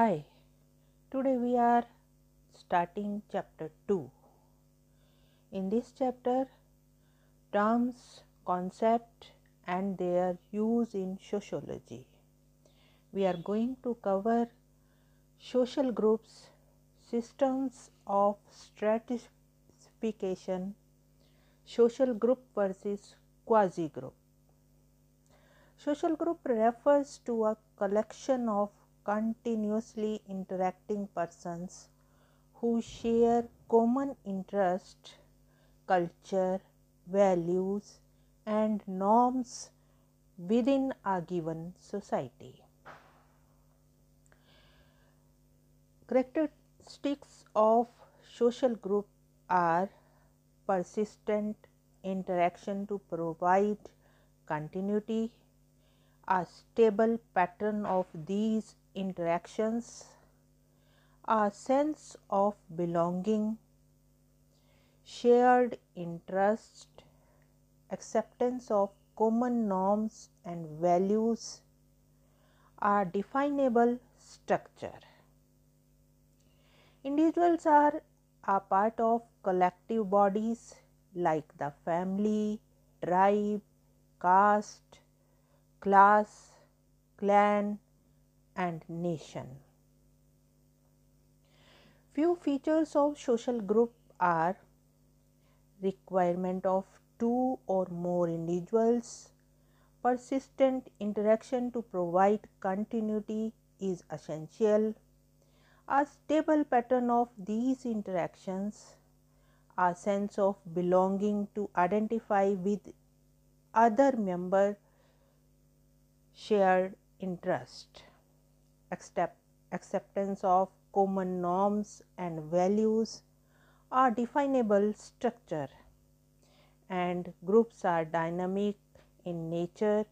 Hi, today we are starting chapter 2. In this chapter, terms, concept and their use in sociology. We are going to cover social groups, systems of stratification, social group versus quasi group. Social group refers to a collection of continuously interacting persons who share common interest, culture, values, and norms within a given society. Characteristics of social group are persistent interaction to provide continuity, a stable pattern of these interactions, a sense of belonging, shared interest, acceptance of common norms and values, a definable structure. Individuals are a part of collective bodies like the family, tribe, caste, class, clan, and nation. Few features of social group are requirement of two or more individuals, persistent interaction to provide continuity is essential, a stable pattern of these interactions, a sense of belonging to identify with other member shared interest, accept, acceptance of common norms and values, are definable structure and groups are dynamic in nature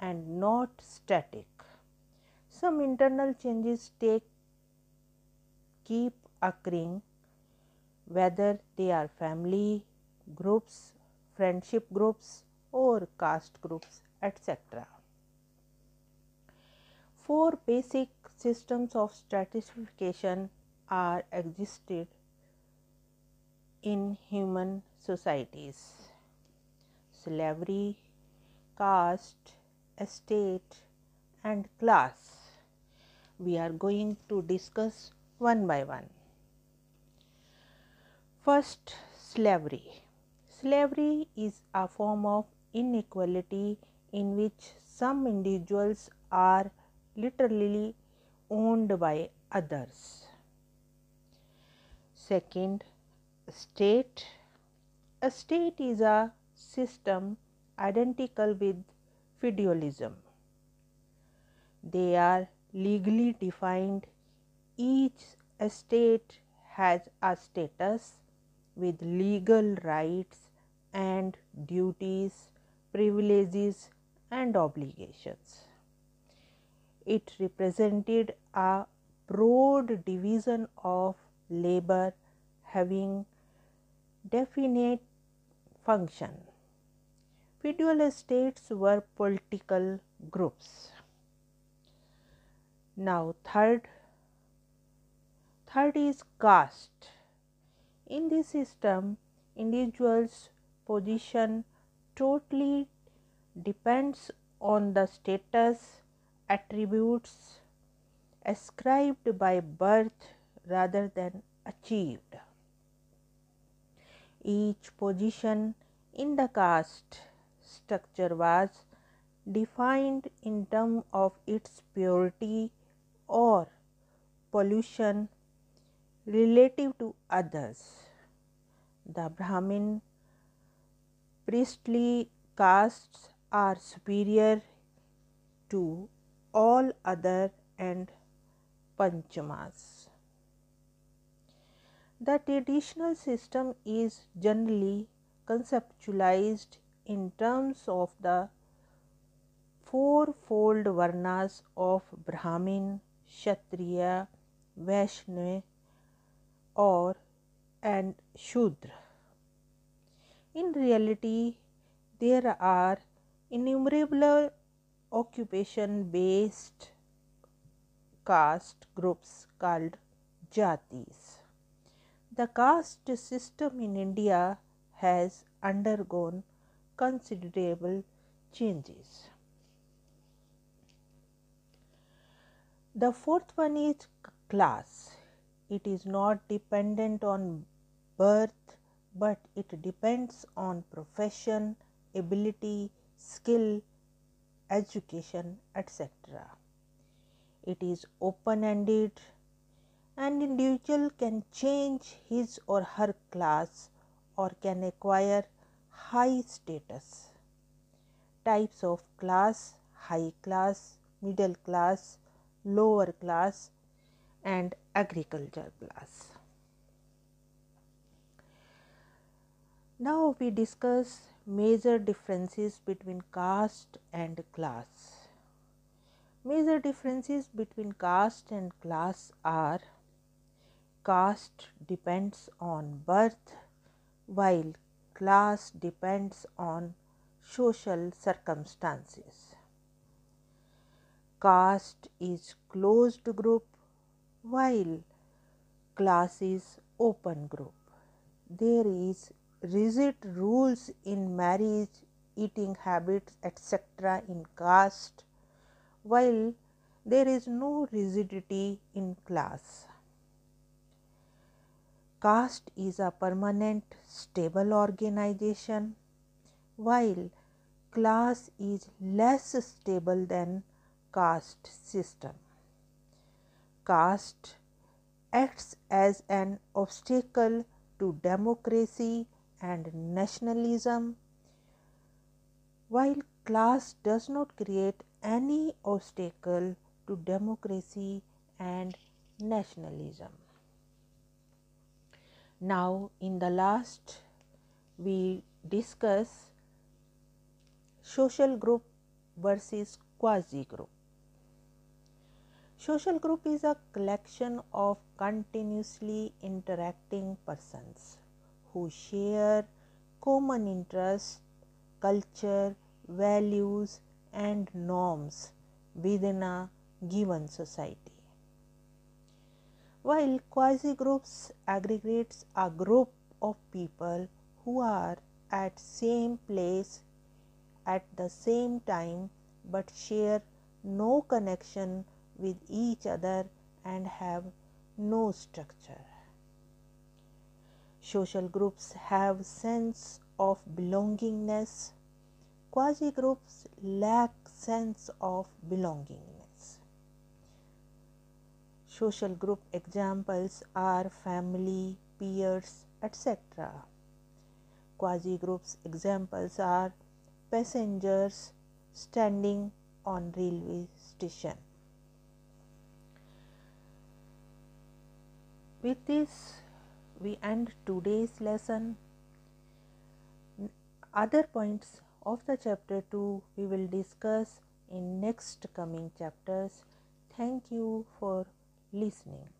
and not static. Some internal changes take keep occurring whether they are family groups, friendship groups or caste groups etc. Four basic systems of stratification are existed in human societies slavery, caste, estate and class. We are going to discuss one by one. First, slavery. Slavery is a form of inequality in which some individuals are literally owned by others. Second, estate. A estate is a system identical with feudalism. They are legally defined. Each estate has a status with legal rights and duties, privileges and obligations. It represented a broad division of labor having definite function. Feudal estates were political groups. Now, third, third is caste. In this system, individuals' position totally depends on the status attributes ascribed by birth rather than achieved. Each position in the caste structure was defined in terms of its purity or pollution relative to others. The Brahmin priestly castes are superior to all other and panchamas. The traditional system is generally conceptualized in terms of the fourfold varnas of Brahmin, Kshatriya, Vaishya or and Shudra. In reality, there are innumerable occupation based caste groups called jatis. The caste system in India has undergone considerable changes. The fourth one is class. It is not dependent on birth, but it depends on profession, ability, skill, education, etc. It is open ended. An individual can change his or her class or can acquire high status. Types of class high class, middle class, lower class, and agriculture class. Now we discuss major differences between caste and class. Major differences between caste and class are caste depends on birth while class depends on social circumstances. Caste is closed group while class is open group. There is rigid rules in marriage, eating habits, etc. in caste, while there is no rigidity in class. Caste is a permanent, stable organization, while class is less stable than caste system. Caste acts as an obstacle to democracy and nationalism, while class does not create any obstacle to democracy and nationalism. Now, in the last, we discuss social group versus quasi group. Social group is a collection of continuously interacting persons who share common interests, culture, values, and norms within a given society. While quasi groups aggregates a group of people who are at same place at the same time but share no connection with each other and have no structure. Social groups have sense of belongingness. Quasi groups lack sense of belongingness. Social group examples are family, peers, etc. Quasi groups examples are passengers standing on railway station. With this we end today's lesson. Other points of the chapter 2 we will discuss in next coming chapters. Thank you for listening.